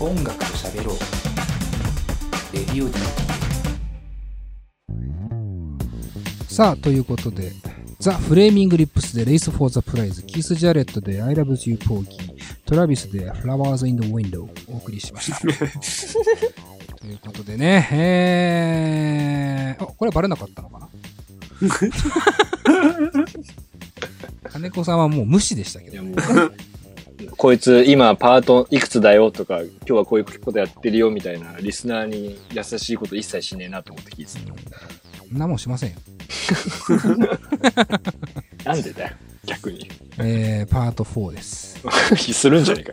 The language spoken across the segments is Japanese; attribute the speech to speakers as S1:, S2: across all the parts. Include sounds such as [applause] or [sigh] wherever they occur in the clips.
S1: 音楽と喋ろう。レディオ DT
S2: さあ、ということで、ザ・フレーミング・リップスで Race for the Prize、キース・ジャレットで I Love You, Porgy、トラビスで Flowers in the Window をお送りしました。ということでね、えー、あ、これバレなかったのかな？[laughs] 金子さんはもう無視でしたけど、
S3: こいつ今パートいくつだよとか、今日はこういうことやってるよみたいなリスナーに優しいこと一切しねえなと思って聞いて
S2: そんなもんしませんよ。
S3: た。なんでだよ、逆に。
S2: えー、パート4です。[laughs]
S3: するんじゃねえか。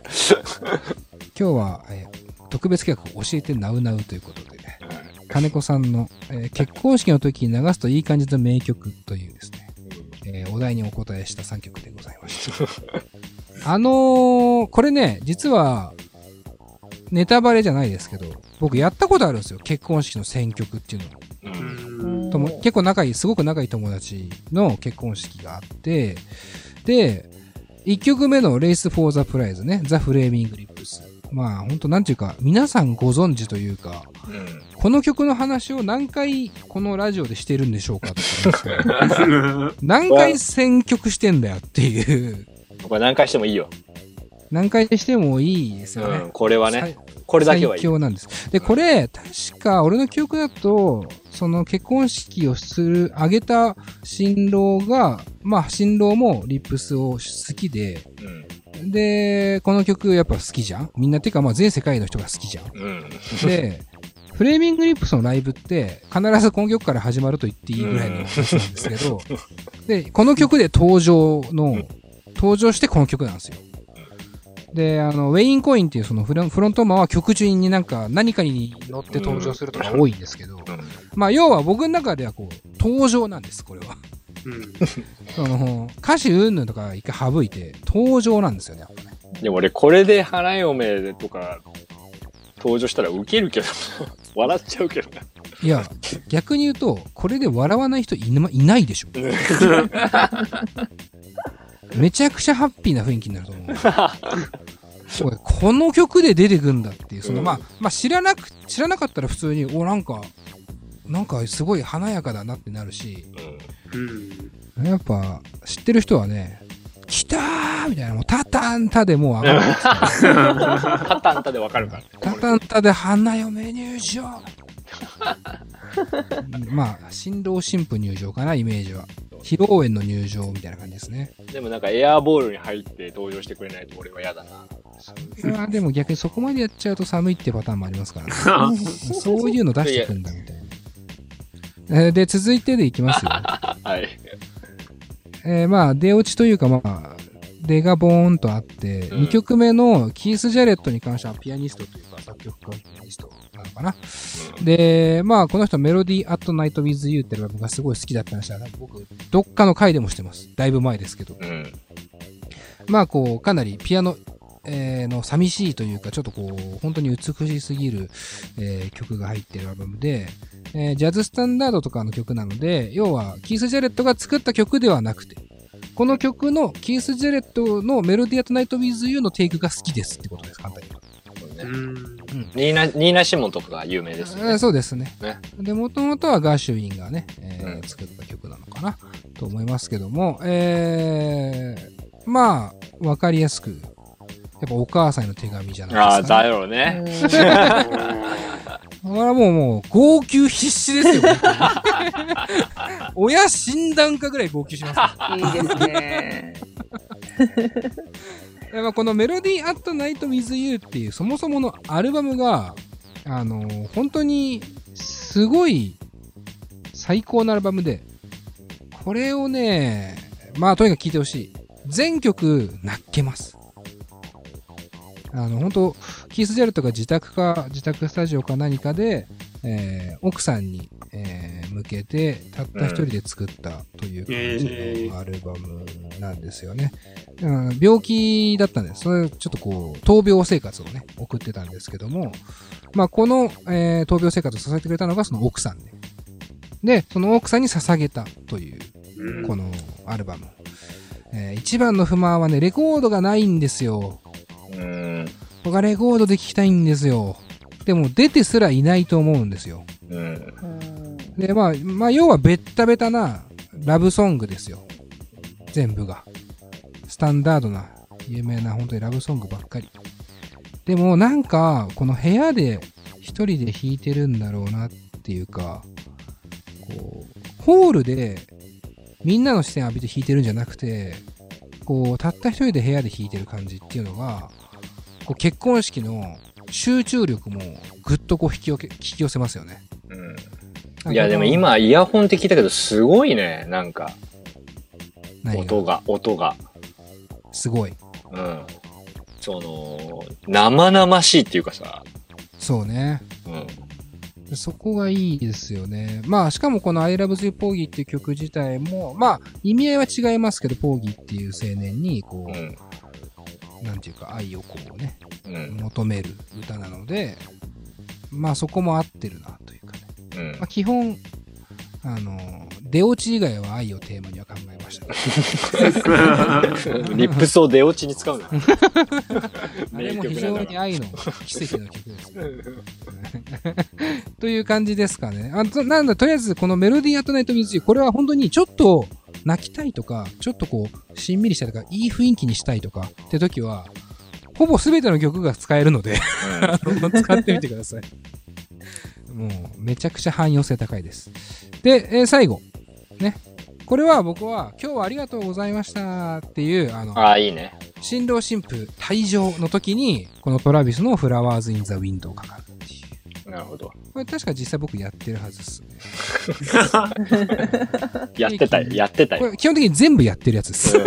S2: 今日は、えー特別企画教えてナウナウということで、金子さんの、えー結婚式の時に流すといい感じの名曲というですね、えーお題にお答えした3曲でございました。[laughs] あのーこれね、実は、ネタバレじゃないですけど、僕やったことあるんですよ。結婚式の選曲っていうのとも結構仲いい、すごく仲いい友達の結婚式があって、で、1曲目の Race for the Prize ね、ザ・フレーミング・リップス。まあ、ほんとなんていうか、皆さんご存知というか、
S3: うん
S2: この曲の話を何回このラジオでしてるんでしょうかとか [laughs] 何回選曲してんだよっていう、
S3: これ何回してもいいよ。
S2: 何回してもいいですよね。
S3: うん、これはね、
S2: 最
S3: これだけはいい。
S2: 最強なんです。で、これ、確か、俺の記憶だと、その結婚式をする、あげた新郎が、まあ、新郎もリップスを好きで、
S3: うん
S2: で、この曲やっぱ好きじゃん？みんなってか、まあ、全世界の人が好きじゃん
S3: うん。
S2: で、フレーミングリップスのライブって、必ずこの曲から始まると言っていいぐらいの話なんですけど、[laughs] で、この曲で登場の、登場してこの曲なんですよ。で、あの、ウェインコインっていうそのフロンフロントマンは曲中になんか何かに乗って登場するとか多いんですけど、まあ要は僕の中ではこう、登場なんです、これは。[laughs] その、歌詞うんぬんとか一回省いて、登場なんですよね、やっぱね。
S3: でも俺、これで花嫁とか登場したらウケるけど、[laughs] 笑っちゃうけどな。
S2: いや、逆に言うと、これで笑わない人いないでしょ。[laughs] めちゃくちゃハッピーな雰囲気になると思う。この曲で出てくんだっていう、その、
S3: うん
S2: まあ、まあ、知らなく、知らなかったら普通に、お、なんか、なんかすごい華やかだなってなるし、やっぱ、知ってる人はね、来たーみたいな、もう、タタンタでもう上がる。
S3: タタンタでわかるから。
S2: タタンタで花嫁入場 [laughs] まあ、新郎新婦入場かな、イメージは。披露宴の入場みたいな感じですね。
S3: でもなんかエアーボールに入って登場してくれないと俺は嫌だな。
S2: まあでも逆にそこまでやっちゃうと寒いってパターンもありますからね。[laughs] そういうの出してくんだみたいな。えーで、続いてでいきますよ。[laughs]
S3: はい。
S2: えーまあ、出落ちというかまあ、出がボーンとあって、
S3: うん
S2: 2曲目のキース・ジャレットに関してはピアニストというか作曲家ピアニストなのかな。で、まあ、この人 Melody at Night, with You ってアルバムがすごい好きだった話は、僕、どっかの回でもしてます。だいぶ前ですけど。
S3: うん。
S2: まあ、こう、かなりピアノ、えーの寂しいというか、ちょっとこう、本当に美しすぎる、えー曲が入ってるアルバムで、えージャズスタンダードとかの曲なので、要は、キース・ジャレットが作った曲ではなくて、この曲のキース・ジャレットの Melody at Night, with You のテイクが好きですってことです、簡単に言うと。
S3: ニーナ、ニーナ・シモンとかが有名です
S2: えー
S3: ね。
S2: そうですね。
S3: ね
S2: で、もともとはガーシュウィンがね、えー
S3: うん
S2: 作った曲なのかなと思いますけども、えー、まあ、わかりやすく、やっぱお母さんへの手紙じゃ
S3: ああ、
S2: ないですか、
S3: だよね。
S2: これはもう、もう、号泣必死ですよ。親診断かぐらい号泣します。
S4: いいですね。
S2: でまあ、このメロディー・アット・ナイト・ウィズ・ユーっていうそもそものアルバムが、あの本当にすごい最高なアルバムで、これをね、まあとにかく聴いてほしい。全曲泣けます。あの、本当キース・ジャレットが自宅か、自宅スタジオか何かで、えー奥さんに、えー向けて、たった一人で作ったという感じのアルバムなんですよね。うん病気だったんです。それ、ちょっとこう、闘病生活をね、送ってたんですけども、まあ、この、えー闘病生活を支えてくれたのがその奥さんで。で、その奥さんに捧げたという、このアルバム。えー一番の不満はね、レコードがないんですよ。
S3: うん。
S2: ここがレコードで聞きたいんですよ。でも出てすらいないと思うんですよ。
S3: うん。
S4: うん
S2: で、まあ、まあ、要はベッタベタなラブソングですよ。全部が。スタンダードな、有名な本当にラブソングばっかり。でもなんか、この部屋で一人で弾いてるんだろうなっていうか、こう、ホールでみんなの視線浴びて弾いてるんじゃなくて、こう、たった一人で部屋で弾いてる感じっていうのが、こう結婚式の集中力もぐっとこう引き寄け引き寄せますよね。
S3: うん。いや、でも今、イヤホンって聞いたけど、すごいね。なんか、
S2: 何が？
S3: 音が、音が。
S2: すごい。
S3: うん。その、生々しいっていうかさ。
S2: そうね。
S3: うん。
S2: そこがいいですよね。まあ、しかもこの I Love You Porgy っていう曲自体も、まあ、意味合いは違いますけど、ポーギーっていう青年に、こ
S3: うん。
S2: う、なんていうか、愛をこうね、
S3: うん。
S2: 求める歌なので、まあ、そこも合ってるな、というかね。
S3: うん
S2: まあ、基本、あの、出落ち以外は愛をテーマには考えました、ね。[laughs]
S3: リップスを出落ちに使うな。[laughs]
S2: あれも非常に愛の奇跡の曲ですね。という感じですかね。あとなんだ、とりあえずこのメロディーアットナイトミズユこれは本当にちょっと泣きたいとか、ちょっとこう、しんみりしたいとか、いい雰囲気にしたいとかって時は、ほぼ全ての曲が使えるので、使ってみてください。もう、めちゃくちゃ汎用性高いです。で、えー最後。ね。これは僕は、今日はありがとうございましたっていう、あの、
S3: ああ、いいね。
S2: 新郎新婦退場の時に、このトラビスのフラワーズ・イン・ザ・ウィンドウかかるっていう。
S3: なるほど。
S2: これ確か実際僕やってるはずっすね。[laughs]
S3: やってたよ。やってたよ。
S2: これ基本的に全部やってるやつです。
S3: うん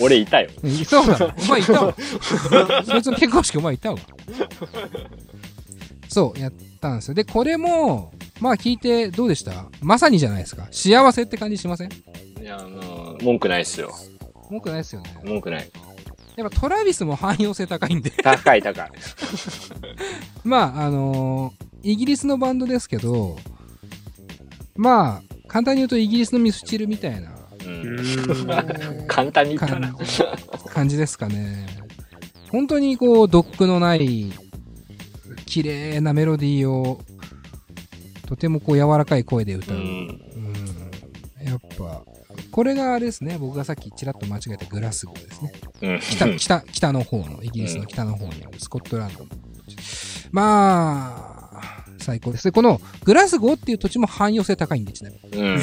S3: 俺いたよ。
S2: そうだ。お前いたわ。そいつの結婚式お前いたわ。そう、やったんですよ。で、これも、まあ聞いてどうでした？まさにじゃないですか。幸せって感じしません？
S3: いや、あの、文句ないっすよ。
S2: 文句ないですよね。
S3: 文句ない。
S2: やっぱトラビスも汎用性高いんで。
S3: 高い高い。[laughs]
S2: まあ、あのーイギリスのバンドですけど、まあ、簡単に言うとイギリスのミスチルみたいな
S3: うん。簡単に言ったな。
S2: 感感じですかね。本当にこう、ドックのない、綺麗なメロディーを、とてもこう、柔らかい声で歌う。
S3: うん。
S2: うんやっぱ、これがあれですね、僕がさっきちらっと間違えたグラスゴーですね。
S3: うん。
S2: 北、北、北の方の、イギリスの北の方にあるスコットランドの。まあ、最高です。で、このグラスゴーっていう土地も汎用性高いんで、ちなみに。
S3: うん。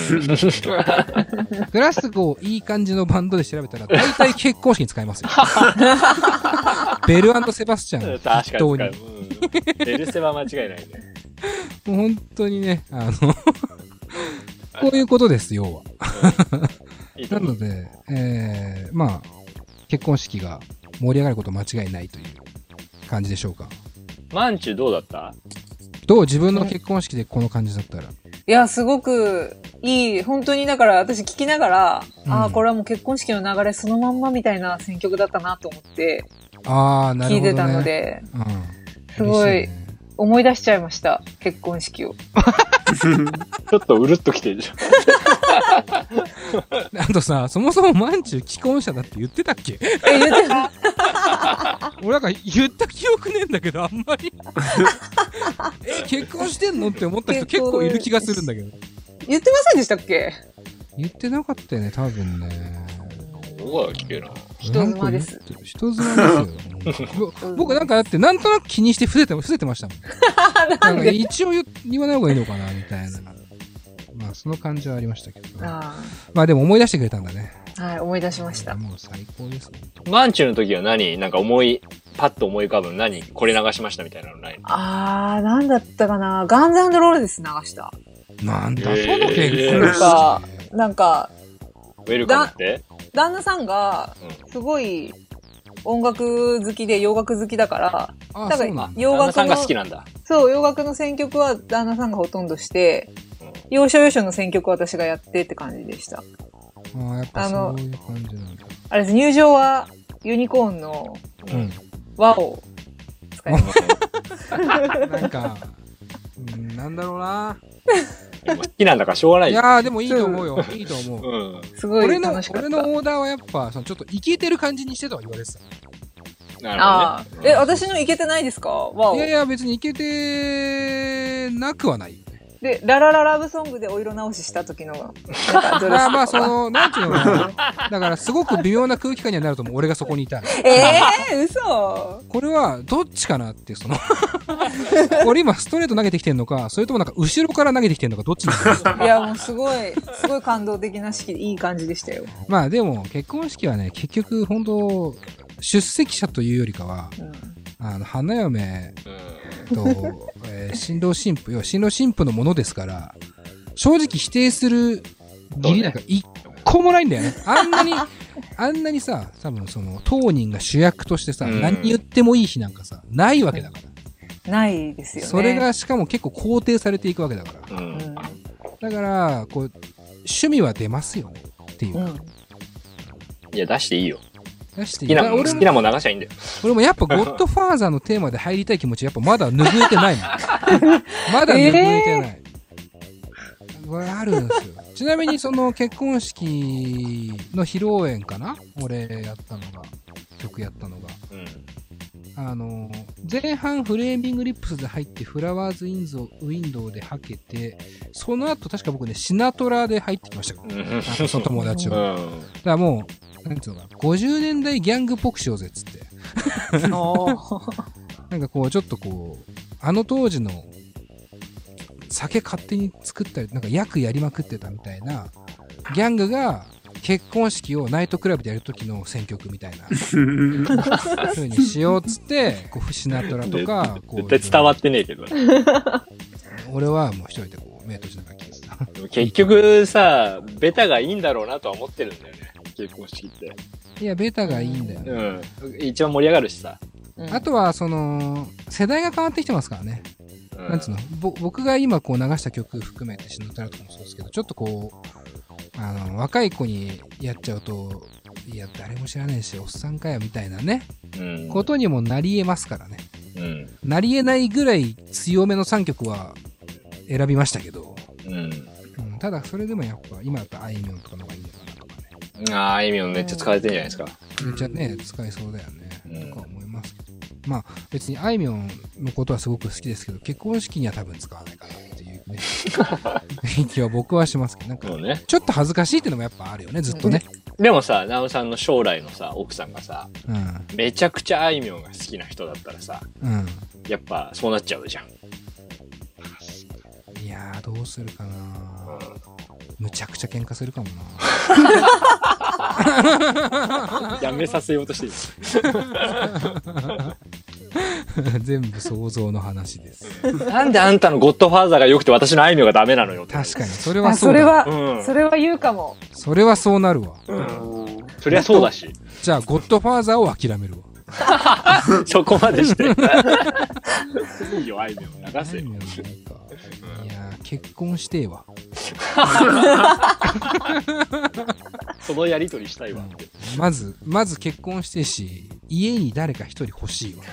S2: グラスゴーいい感じのバンドで調べたら、大体結婚式に使いますよ。[laughs] ベルセバスチャンを
S3: 確か
S2: 筆頭に。
S3: ベルセは間違いないね。
S2: もう本当にね、あの、こういうことです、要は。なので、えー、まあ、結婚式が盛り上がること間違いないという感じでしょうか。
S3: マンチュどうだった？
S2: どう自分の結婚式でこの感じだったら。
S4: いや、すごくいい。本当に、だから私聞きながら、
S2: うん
S4: ああ、これはもう結婚式の流れそのまんまみたいな選曲だったなと思って
S2: ああ、なるほど、ね。
S4: 聞いてたので、
S2: うん。
S4: すごい思い出しちゃいました。結婚式を。
S3: ちょっとうるっときてるじゃん。[laughs]
S2: あとさ、そもそもマンチュ既婚者だって言ってたっけ？
S4: え、言ってた
S2: 俺なんか言った記憶ねえんだけど、あんまり。[laughs] え、結婚してんのって思った人結構いる気がするんだけど。
S4: 言ってませんでしたっけ？
S2: 言ってなかったよね、多分ね。
S3: どこだっけな。
S4: 人妻です。
S2: 人妻ですよ。ぼ [laughs] 僕なんかだってなんとなく気にして伏せて伏せてましたもん。[laughs] なんか一応言言わない方がいいのかな、みたいな。まあ、その感じはありましたけど。
S4: あ
S2: まあでも思い出してくれたんだね。
S4: あはい、思い出しました。
S2: もう最高ですね。
S3: マンチュの時は何なんか思い、パッと思い浮かぶの何これ流しましたみたいなのない
S4: あー、なんだったかな。ガンズローレス流した。
S2: なんだ、その結婚
S4: なんか、なんか、
S3: ウェルカムって？
S4: 旦那さんが、
S3: う
S4: すごい、音楽好きで洋楽好きだから、
S2: あ、
S4: だから。洋楽の
S3: 旦那さんが好きなんだ。
S4: そう、洋楽の選曲は旦那さんがほとんどして、要所要所の選曲は私がやってって感じでした。
S2: あやっぱそういう感じなんだ。
S4: あれです、入場はユニコーンの
S2: うん。
S4: 和を使います。[laughs]
S2: なんか、うん、なんだろうな。
S3: 好きなんだからしょうがないよ。
S2: いやー、でもいいと思うよ。いいと思う。
S3: うん。
S4: すごい
S2: 俺の
S4: 楽しかっ
S2: 俺の
S4: た。
S2: オーダーはやっぱ、そのちょっとイケてる感じにしてとは言われてた。
S3: なる
S4: ああ
S3: ほど。ね。
S4: え、私のいけてないですか？わお。
S2: いやいや、別にいけてなくはない。
S4: で、ララララブソングでお色直しした時の、なんかドレスとか
S2: まあまあ、その、なんていうのかな。だから、すごく微妙な空気感にはなると思う。俺がそこにいたら。
S4: ええー、嘘
S2: これは、どっちかなってその、[laughs] 俺今ストレート投げてきてんのか、それともなんか後ろから投げてきてんのか、どっちなのか？
S4: いや、もうすごい、すごい感動的な式でいい感じでしたよ。
S2: まあでも、結婚式はね、結局、本当出席者というよりかは、
S4: うん。
S2: あの、花嫁
S3: うん
S2: と、えー新郎新婦、要は新郎新婦のものですから、正直否定する義理なんか一個もないんだよね。あんなに、[laughs] あんなにさ、多分その、当人が主役としてさ、
S3: うん
S2: 何言ってもいい日なんかさ、ないわけだから。
S4: ないですよね。
S2: それがしかも結構肯定されていくわけだから。
S3: う。
S4: うんん。
S2: だから、こう、趣味は出ますよっていううか。
S4: ん。
S3: いや、出していいよ。
S2: 出していい
S3: 好きな
S2: 俺も
S3: 好きなもん流しゃいいんだよ。
S2: 俺もやっぱゴッドファーザーのテーマで入りたい気持ちやっぱまだ拭えてないもん。[laughs] まだ拭えてない。あるんですよ。ちなみにその結婚式の披露宴かな？俺やったのが、曲やったのが。
S3: うん。
S2: あの、前半フレーミングリップスで入ってフラワーズインゾウィンドウではけて、その後確か僕ね、シナトラで入ってきましたから。その友達
S3: う
S2: は。だか
S3: ん。
S2: らもう、なんつうのかな、50年代ギャングっぽくしようぜっつって。[laughs] なんかこう、ちょっとこう、あの当時の酒勝手に作ったり、なんか役やりまくってたみたいな、ギャングが結婚式をナイトクラブでやる時の選曲みたいな [laughs] 風にしようっつって、こう、シナトラとか、こう、
S3: 絶対伝わってねえけど。
S2: 俺はもう一人でこう、目閉じながら聞いてた。
S3: 結局さ、ベタがいいんだろうなとは思ってるんだよね。結婚式って。
S2: いや、ベータがいいんだよね。
S3: うん。一番盛り上がるしさ。
S4: うん
S2: あとは、その、世代が変わってきてますからね。
S3: うん
S2: なんつうの？ぼ僕が今こう流した曲含めてシナトラとかもそうですけど、ちょっとこう、あの、若い子にやっちゃうと、いや、誰も知らねえし、おっさんかよ、みたいなね、
S3: うん。
S2: ことにもなり得ますからね。
S3: うん。
S2: なり得ないぐらい強めの3曲は選びましたけど、
S3: うん。
S2: うん、ただそれでもやっぱ、今だったらあいみょんとかの方がいいのかなとかね。
S3: ああ、あいみょんめっちゃ使われてんじゃないですか。
S2: めっちゃね、使えそうだよね。
S3: うん
S2: とか思いますけど。まあ、別にあいみょんのことはすごく好きですけど、結婚式には多分使わないかなっていうね、雰囲気は僕はしますけど、なんか
S3: ね。
S2: ちょっと恥ずかしいっていうのもやっぱあるよね、ずっとね。
S3: でもさ、ナオさんの将来のさ、奥さんがさ、
S2: うん。
S3: めちゃくちゃあいみょんが好きな人だったらさ、
S2: うん。
S3: やっぱそうなっちゃうじゃん。
S2: いやー、どうするかなむちゃくちゃ喧嘩するかも [laughs]
S3: やめさせようとしてる。
S2: な [laughs] 全部想像の話です。[laughs]
S3: なんであんたのゴッドファーザーが良くて私のあいみょんがダメなのよって。
S2: 確かに、それは
S4: あ、
S2: そだ。
S4: そうれは、
S3: うん。
S4: それは言うかも。
S2: それはそうなるわ。
S3: うん。そりゃそうだし。
S2: じゃあ、ゴッドファーザーを諦めるわ。[laughs]
S3: そこまでして。いいよ、あいみょん流せ
S2: いやー、結婚してえわ。[laughs]
S3: そのやりとりしたいわって。
S2: まず、まず結婚してえし、家に誰か一人欲しいわ。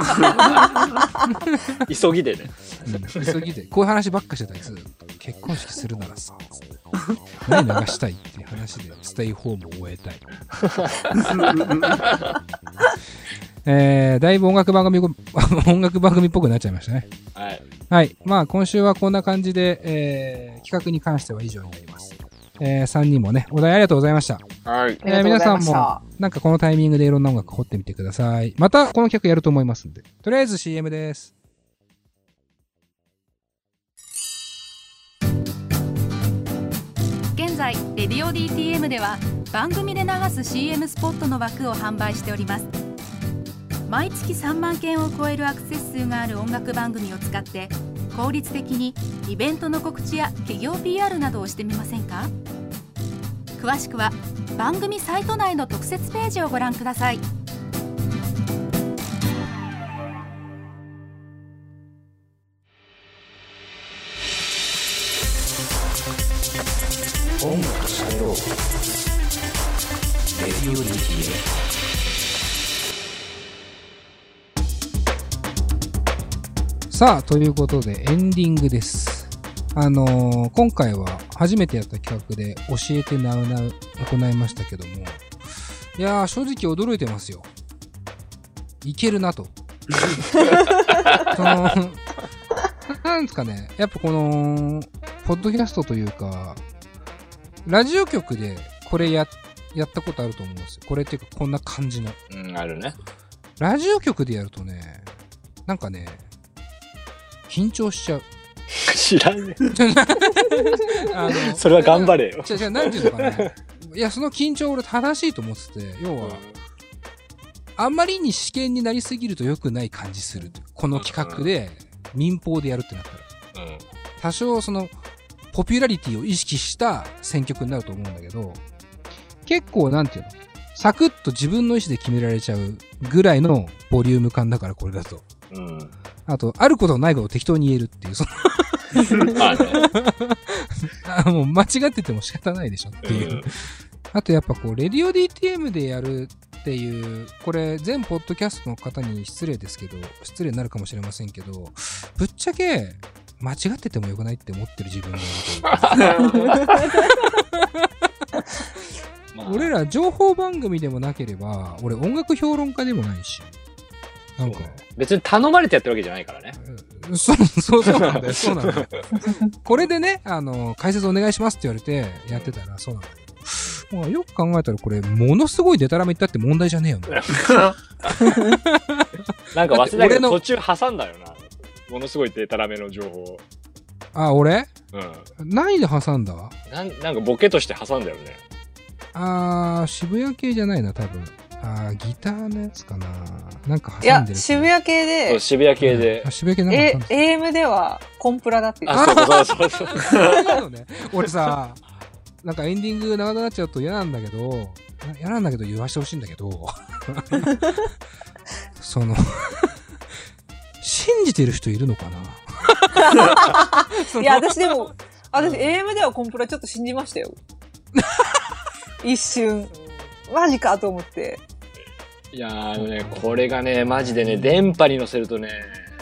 S2: [laughs]
S3: 急ぎでね。
S2: うん急ぎで。こういう話ばっかしてたりする。結婚式するならさ、何流したいっていう話で、ステイホームを終えたい。[laughs] えー、だいぶ音楽番組ご、[laughs] 音楽番組っぽくなっちゃいましたね。
S3: はい。
S2: はい。まあ、今週はこんな感じで、えー、企画に関しては以上になります。えー、3人もね、お題ありがとうございました。
S3: はい。
S2: えー皆さんも、なんかこのタイミングでいろんな音楽掘ってみてください。また、この企画やると思いますんで。とりあえず CM です。
S5: 現在レディオ DTM では番組で流す CM スポットの枠を販売しております毎月3万件を超えるアクセス数がある音楽番組を使って効率的にイベントの告知や企業 PR などをしてみませんか？詳しくは番組サイト内の特設ページをご覧ください。
S1: 音楽と喋ろうレディオ DTA
S2: さあ、ということでエンディングです。あのー今回は初めてやった企画で教えてなうなう行いましたけども、いやー、正直驚いてますよ。いけるなと。[laughs] その、なんですかね、やっぱこの、ポッドキャストというか、ラジオ局でこれや、やったことあると思うんですよ。これっていうかこんな感じの。
S3: うん、あるね。
S2: ラジオ局でやるとね、なんかね、緊張しちゃう。
S3: 知らんね。[laughs]
S2: あの
S3: それは頑張れよ。
S2: じゃじゃなんていうのかな。いや、その緊張俺正しいと思ってて、要は、あんまりに試験になりすぎると良くない感じする。この企画で、民放でやるってなったら。
S3: うん。
S2: 多少その、ポピュラリティを意識した選曲になると思うんだけど、結構なんていうのサクッと自分の意思で決められちゃうぐらいのボリューム感だから、これだと。
S3: うん。
S2: あと、あることないことを適当に言えるっていう、その
S3: まあ [laughs]
S2: もう間違ってても仕方ないでしょっていう。
S3: うん。
S2: あとやっぱこう、レディオ DTM でやるっていう、これ全ポッドキャストの方に失礼ですけど、失礼になるかもしれませんけど、ぶっちゃけ、間違っててもよくないって思ってる自分がいる [laughs] [laughs] 俺ら情報番組でもなければ、俺音楽評論家でもないし、なんか、
S3: 別に頼まれてやってるわけじゃないからね。
S2: うんそう、そう、そうなんだよ、そうなんだよ。これでね、あの、解説お願いしますって言われて、やってたらそうなんだけど、まあ、よく考えたらこれ、ものすごいデタラメ言ったって問題じゃねえよな。[laughs]
S3: なんか忘れたけど途中挟んだよな。ものすごいデタラメの情報。
S2: あ、俺？
S3: うん。
S2: 何で挟んだ？
S3: なんなんかボケとして挟んだよね。
S2: あー、渋谷系じゃないな、多分。あー、ギターのやつかな。なんか挟んで、る。
S4: 渋谷系
S3: そう
S4: で、
S3: 渋谷系で
S2: あ。渋谷系なん
S4: え
S2: か挟んでる。
S4: AM ではコンプラだって言って
S3: あ、そうそうそうそう。[laughs]
S2: そういうのね。俺さ、なんかエンディング長くなっちゃうと嫌なんだけど、な嫌なんだけど言わしてほしいんだけど、[laughs] その、信じてる人いるのかな？
S4: いや、私でも、私 AM ではコンプラちょっと信じましたよ。[laughs] 一瞬。マジかと思って。
S3: いやーあのね、これがね、マジでね、電波に乗せるとね、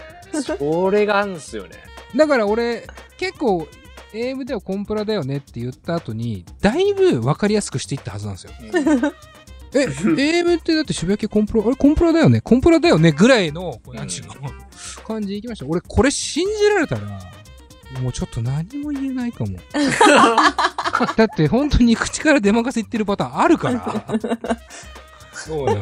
S3: [laughs] それがあるんすよね。
S2: だから俺、結構、AM ではコンプラだよねって言った後に、だいぶ分かりやすくしていったはずなんですよ。[laughs] え、AM ってだって渋谷系コンプラ、あれコンプラだよね？コンプラだよねぐらいの、こうなんちゅうの、[laughs] 感じでいきました。俺、これ信じられたら、もうちょっと何も言えないかも。だって本当に口から出まかせ言ってるパターンあるから。
S3: そうだよ。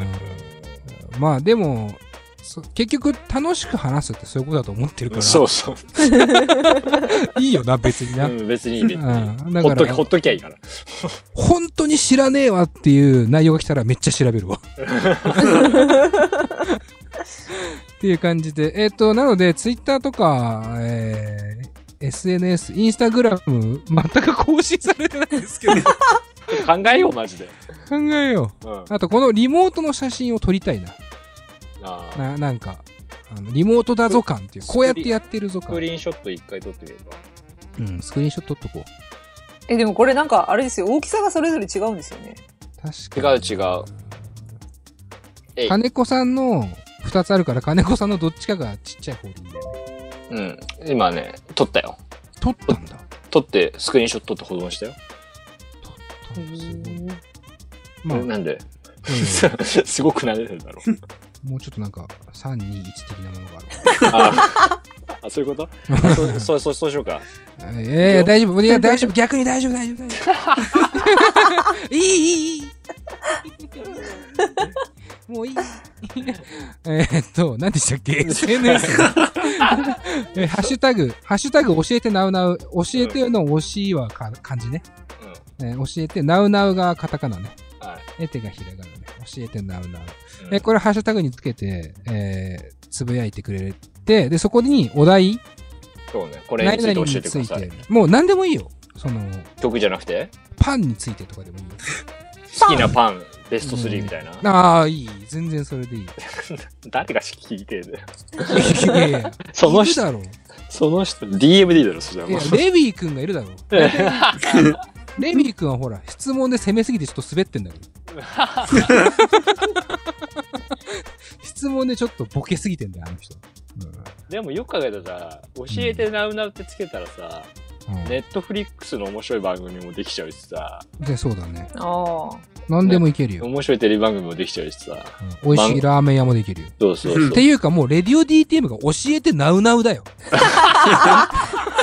S2: まあでも、そ結局楽しく話すってそういうことだと思ってるから。
S3: そうそう。[laughs]
S2: いいよな、別にな。
S3: うん、別にいい、別に。
S2: うん、だ
S3: ほっとき、
S2: から
S3: ほっときゃいいから。
S2: 本当に知らねえわっていう内容が来たらめっちゃ調べるわ。[laughs] っていう感じで。えっ、と、なので、ツイッターとか、えー、SNS、インスタグラム、全く更新されてないんですけど、[laughs]
S3: 考えよう、マジで。
S2: 考えよう。
S3: うん。
S2: あと、このリモートの写真を撮りたいな。
S3: あー
S2: な、なんか、あのリモートだぞ感っていう。こうやってやってるぞ感
S3: スク。リーンショット一回撮ってみれば。
S2: うん、スクリーンショット撮っとこう。
S4: え、でもこれなんか、あれですよ。大きさがそれぞれ違うんですよね。
S2: 確かに。
S3: 違う違う。
S2: 金子さんの2つあるから、金子さんのどっちかがちっちゃい方でいいんだよね。
S3: うん。今ね、撮ったよ。
S2: 撮ったんだ。
S3: 撮って、スクリーンショット撮って保存したよ。
S2: 撮ったすごい。まあ、うん
S3: なんで [laughs] すごく慣れてるだろう。
S2: もうちょっとなんか、3、2、1的なものがある。
S3: ああ、そういうこと？あそうそう、そう、そうしようか。
S2: ええ大丈夫。いや、大丈夫。逆に大丈夫、大丈夫、大丈夫。いい、いい、いい。もういい。えーっと、何でしたっけ ?SNS。[laughs] えハッシュタグ、ハッシュタグ教えてなうなう。教えての推しはか漢字ね。
S3: うん。
S2: えー教えて、なうなうがカタカナね。
S3: はい。
S2: えてがひらがなね。教えてなうなう。
S3: うん
S2: えーこれハッシュタグにつけて、えーつぶやいてくれて、で、そこにお題、
S3: そうね。これについて教えてください。
S2: もう何でもいいよ。その、
S3: 曲じゃなくて？
S2: パンについてとかでもいいよ。
S3: 好きなパン、ベスト3みたいな。
S2: ああ、いい。全然それでいい。[laughs]
S3: 誰が聞いてんだよ。その人、
S2: だろう。
S3: その人、DM でいいだろ、そしたら
S2: いや
S3: もう。、
S2: レビー君がいるだろう。[laughs] レビー君はほら、質問で攻めすぎてちょっと滑ってんだけど。[laughs] 質問でちょっとボケすぎてんだよ、あの人。
S3: でもよく考えたらさ、教えてナウナウってつけたらさ、
S2: うん。うん
S3: ネットフリックスの面白い番組もできちゃうしさ、
S2: で、そうだね。
S4: ああ。
S2: 何でもいけるよ。
S3: 面白いテレビ番組もできちゃうしさ。
S2: うん美味しいラーメン屋もできるよ。
S3: そうそうそう。
S2: っていうかもう、レディオ DTM が教えてナウナウだよ。[laughs]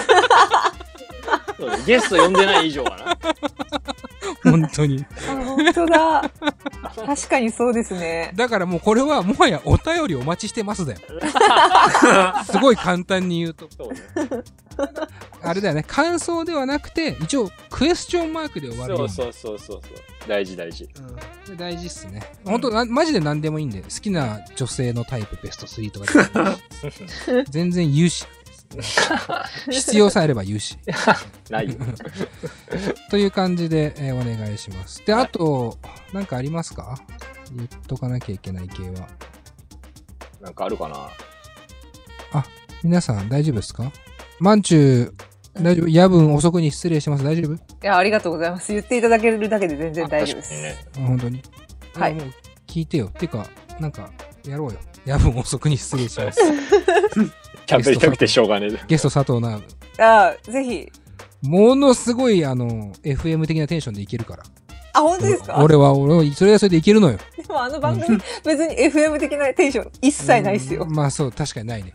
S3: そうねゲスト呼んでない以上はな。[laughs]
S2: 本当に。
S4: あ、本当だ。確かにそうですね。
S2: だからもうこれはもはやお便りお待ちしてますだよ。[laughs] すごい簡単に言うと。
S3: そうね。
S2: あれだよね。感想ではなくて、一応クエスチョンマークで終わるように。
S3: そうそうそうそうそう。大事大事。
S2: うんこれ大事っすね。本当なマジで何でもいいんで、好きな女性のタイプベスト3とかでもいい [laughs] 全然言うし。[laughs] 必要さえあれば言うし。[laughs]
S3: ないよ。[laughs]
S2: という感じで、えーお願いします。で、あと、なんかありますか？言っとかなきゃいけない系は。
S3: なんかあるかな？
S2: 皆さん大丈夫ですか？まんちゅう、大丈夫？夜分遅くに失礼します。大丈夫？
S4: いや、ありがとうございます。言っていただけるだけで全然大丈夫です。
S3: ね。
S2: あ本当に。
S4: はい
S2: やもう聞いてよ。てか、なんか、やろうよ。夜分遅くに失礼します。
S3: 喋りたくてしょうがねえ。
S2: ゲスト佐藤な、
S4: あぜひ。
S2: ものすごい、あの、FM 的なテンションでいけるから。
S4: あ、本当ですか？
S2: 俺は、俺は、それはそれでいけるのよ。
S4: でもあの番組、[laughs] 別に FM 的なテンション一切ないっすよ
S2: うん。まあそう、確かにないね。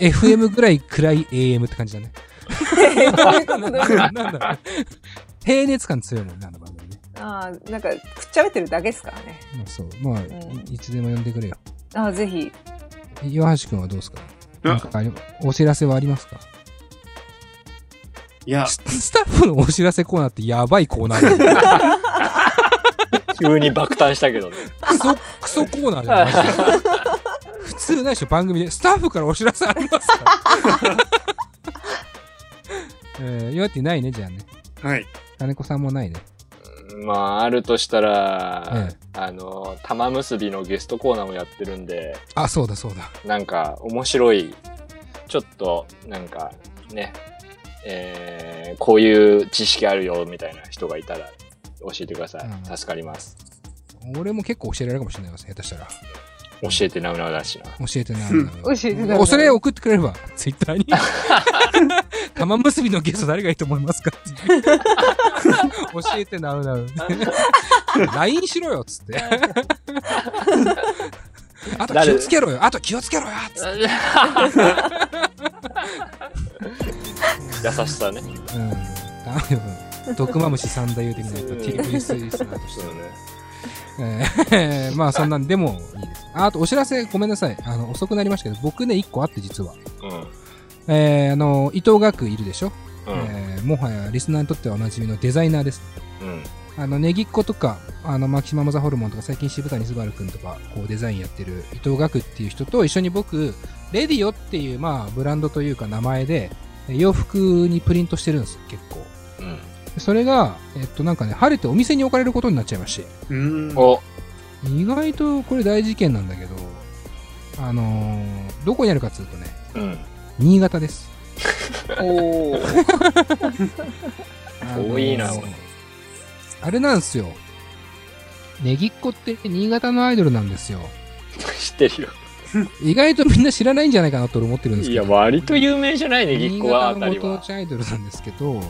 S2: FM ぐらい暗い AM って感じだね。[laughs] 平熱感強いもんね、あの番組ね。
S4: あーなんか、くっちゃべってるだけですからね。
S2: まあそう。まあ、
S4: ん
S2: いいつでも呼んでくれよ。
S4: あぜひ。
S2: 岩橋くんはどうですか？
S6: あ
S2: なんかお知らせはありますか？
S6: いや、
S2: ススタッフのお知らせコーナーってやばいコーナーだよ。[laughs]
S3: 急に爆誕したけどね。
S2: クソ、クソコーナーだよ、マジで。普通ないでしょ、番組で。スタッフからお知らせありますか？[laughs] えー、岩手ないね、じゃあね。
S6: はい。
S2: 金子さんもないね。
S3: まあ、あるとしたら、
S2: え
S3: あの、玉結びのゲストコーナーをやってるんで、
S2: あ、そうだそうだ。
S3: なんか面白い、ちょっと、なんかね、えー、こういう知識あるよ、みたいな人がいたら教えてください。
S2: うん
S3: 助かります。
S2: 俺も結構教えられるかもしれないです、下手したら。
S3: 教えてなうなうだしな。
S2: 教えてな。
S6: うん
S4: 教えてな
S2: おそれ送ってくれれば、ツイッターに。[laughs] 玉結びのゲスト誰がいいと思いますか？っていう教えてなうなう。[laughs] LINE しろよ、つって。[laughs] あと気をつけろよ、あと気をつけろよ、つって。[laughs]
S3: 優しさね。
S2: うん。頼む。毒マムシ三大言うてみないと TBS リスナーとして
S3: そうね。
S2: えーまあそんなんでもいいです。ああとお知らせごめんなさい。あの、遅くなりましたけど、僕ね、一個あって実は。
S3: うん。
S2: えー、あの、伊藤学いるでしょ、
S3: うん。
S2: えーもはやリスナーにとってはおなじみのデザイナーです。
S3: うん。
S2: あの、ネギっ子とか、あの、マキシマムザホルモンとか、最近渋谷すばるくんとか、こうデザインやってる伊藤学っていう人と一緒に僕、レディオっていう、まあ、ブランドというか名前で、洋服にプリントしてるんですよ、結構。
S3: うん。
S2: でそれが、えっと、なんかね、晴れてお店に置かれることになっちゃいまして。
S6: うーん。
S3: お、
S2: 意外とこれ大事件なんだけど、あのーどこにあるかっつうとね、
S3: うん。
S2: 新潟です。
S4: おー。[laughs]
S2: あのー
S3: 多いな
S2: あれなんですよ。ネギっ子って新潟のアイドルなんですよ。
S3: 知ってるよ。
S2: 意外とみんな知らないんじゃないかなと俺思ってるんです
S3: いや、
S2: けど。
S3: 割と有名じゃないね、ぎっ
S2: 新
S3: こはあ
S2: 潟のご当。地アイドルなんですけど、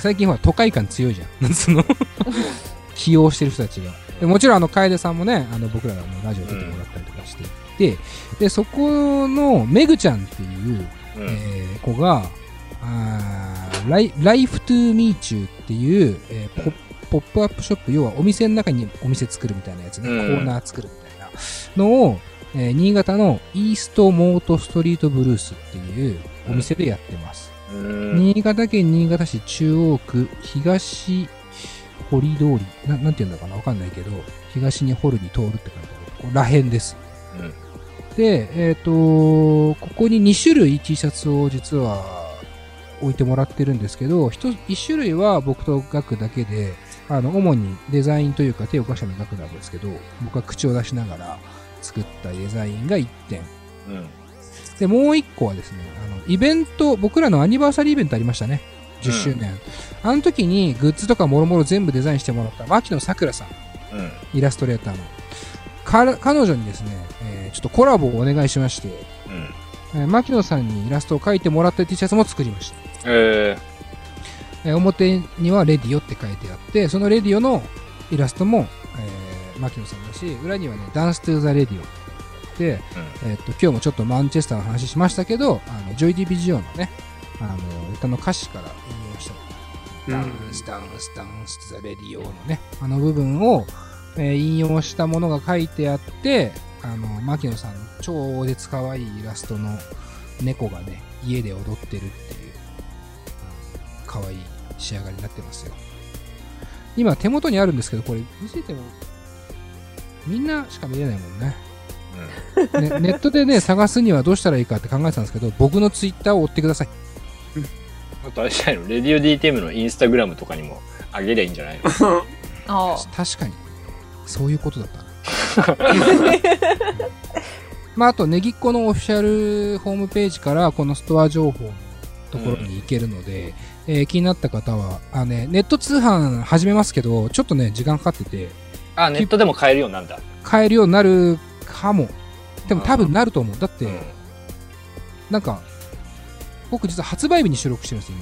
S2: 最近は都会感強いじゃん。なんつうの [laughs] 起用してる人たちが。でもちろんあの、楓さんもね、あの、僕らのラジオ出てもらったりとかしていて、で、そこのメグちゃんっていう、
S3: うん。
S2: えー子が、あーライライフトゥーミーチューっていう、えーポポップアップショップ、要はお店の中にお店作るみたいなやつね、
S3: うん
S2: コーナー作るみたいなのを、えー新潟のイーストモートストリートブルースっていうお店でやってます。
S3: うん。
S2: 新潟県新潟市中央区東堀通り、ななんて言うんだかな？わかんないけど、東に掘るに通るって書いてある。ここら辺です。
S3: うん
S2: で、えっ、と、ここに2種類 T シャツを実は置いてもらってるんですけど、1, 種類は僕とガクだけで、あの、主にデザインというか手を貸したのガクなんですけど、僕は口を出しながら作ったデザインが1点。
S3: うん。
S2: で、もう1個はですね、あの、イベント、僕らのアニバーサリーイベントありましたね。10周年。あの時にグッズとかもろもろ全部デザインしてもらった牧野さくらさん。
S3: うん。
S2: イラストレーターの。か彼女にですね、えーちょっとコラボをお願いしまして、
S3: うん。
S2: えー牧野さんにイラストを描いてもらった T シャツも作りました。
S3: え
S2: えー表にはレディオって書いてあって、そのレディオの、イラストも、えー、牧野さんだし、裏にはね、 dance to the radio で、えっと、今日もちょっとマンチェスターの話しましたけど、あの、ジョイ・ディビジオンのね、あの、歌の歌詞から引用した、ダンス、ダンス、ダンス、ザ・レディオのね、あの部分を、えー引用したものが書いてあって、あの、牧野さんの超絶可愛いイラストの猫がね、家で踊ってるっていう、可愛い仕上がりになってますよ。今手元にあるんですけど、これ見せても、みんなしか見れないもんね。ねネットでね、[laughs] 探すにはどうしたらいいかって考えてたんですけど、僕のツイッターを追ってください。
S3: あとあれじゃないの？レディオ DTM のインスタグラムとかにもあげりゃいいんじゃないの？[laughs]
S4: あ
S2: 確かに、そういうことだったな。[laughs] まあ、あと、ネギっ子のオフィシャルホームページから、このストア情報のところに行けるので、えー気になった方は、あね、ネット通販始めますけど、ちょっとね、時間かかってて、
S3: あ、ネットでも買えるようになるんだ。
S2: 買えるようになるかも。でも多分なると思う。だって、
S3: うん
S2: なんか、僕実は発売日に収録してるんですよ。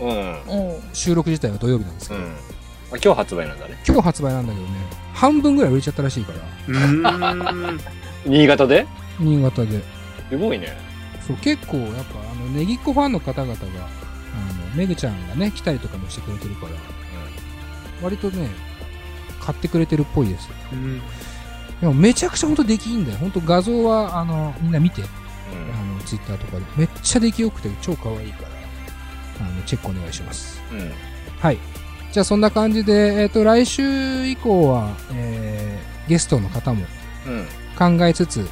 S2: 今
S3: うん。
S4: あ。うん。
S2: 収録自体は土曜日なんですけど、
S3: うん。あ今日発売なんだね。
S2: 今日発売なんだけどね、半分ぐらい売れちゃったらしいから、
S6: うーん。
S3: 新潟で？
S2: 新潟で。
S3: すごいね。
S2: そう、結構やっぱ、あの、ネギっ子ファンの方々が、あの、めぐちゃんがね、来たりとかもしてくれてるから、割とね、買ってくれてるっぽいですよ。
S6: うん
S2: でもめちゃくちゃほんと出来いいんだよ。ほんと画像は、あの、みんな見て、
S3: うん。
S2: あの、ツイッターとかで。めっちゃ出来良くて超可愛いから、あの、チェックお願いします。
S3: うん。うん。
S2: はい。じゃあそんな感じで、えっ、と、来週以降は、えー、ゲストの方も
S3: うん。
S2: 考えつつ、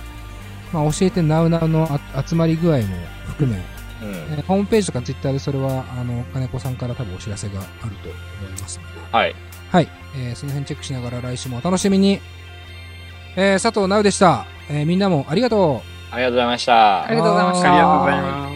S2: まあ、教えてナウナウのあ集まり具合も含め、
S3: うん。
S2: えーホームページとかツイッターでそれは、あの、金子さんから多分お知らせがあると思いますので、
S3: はい。
S2: はい。えーその辺チェックしながら来週もお楽しみに。えー佐藤直でした。えーみんなもありがとう。
S3: ありがとうございました
S4: あ。りがとうございました
S6: ありがとうございます。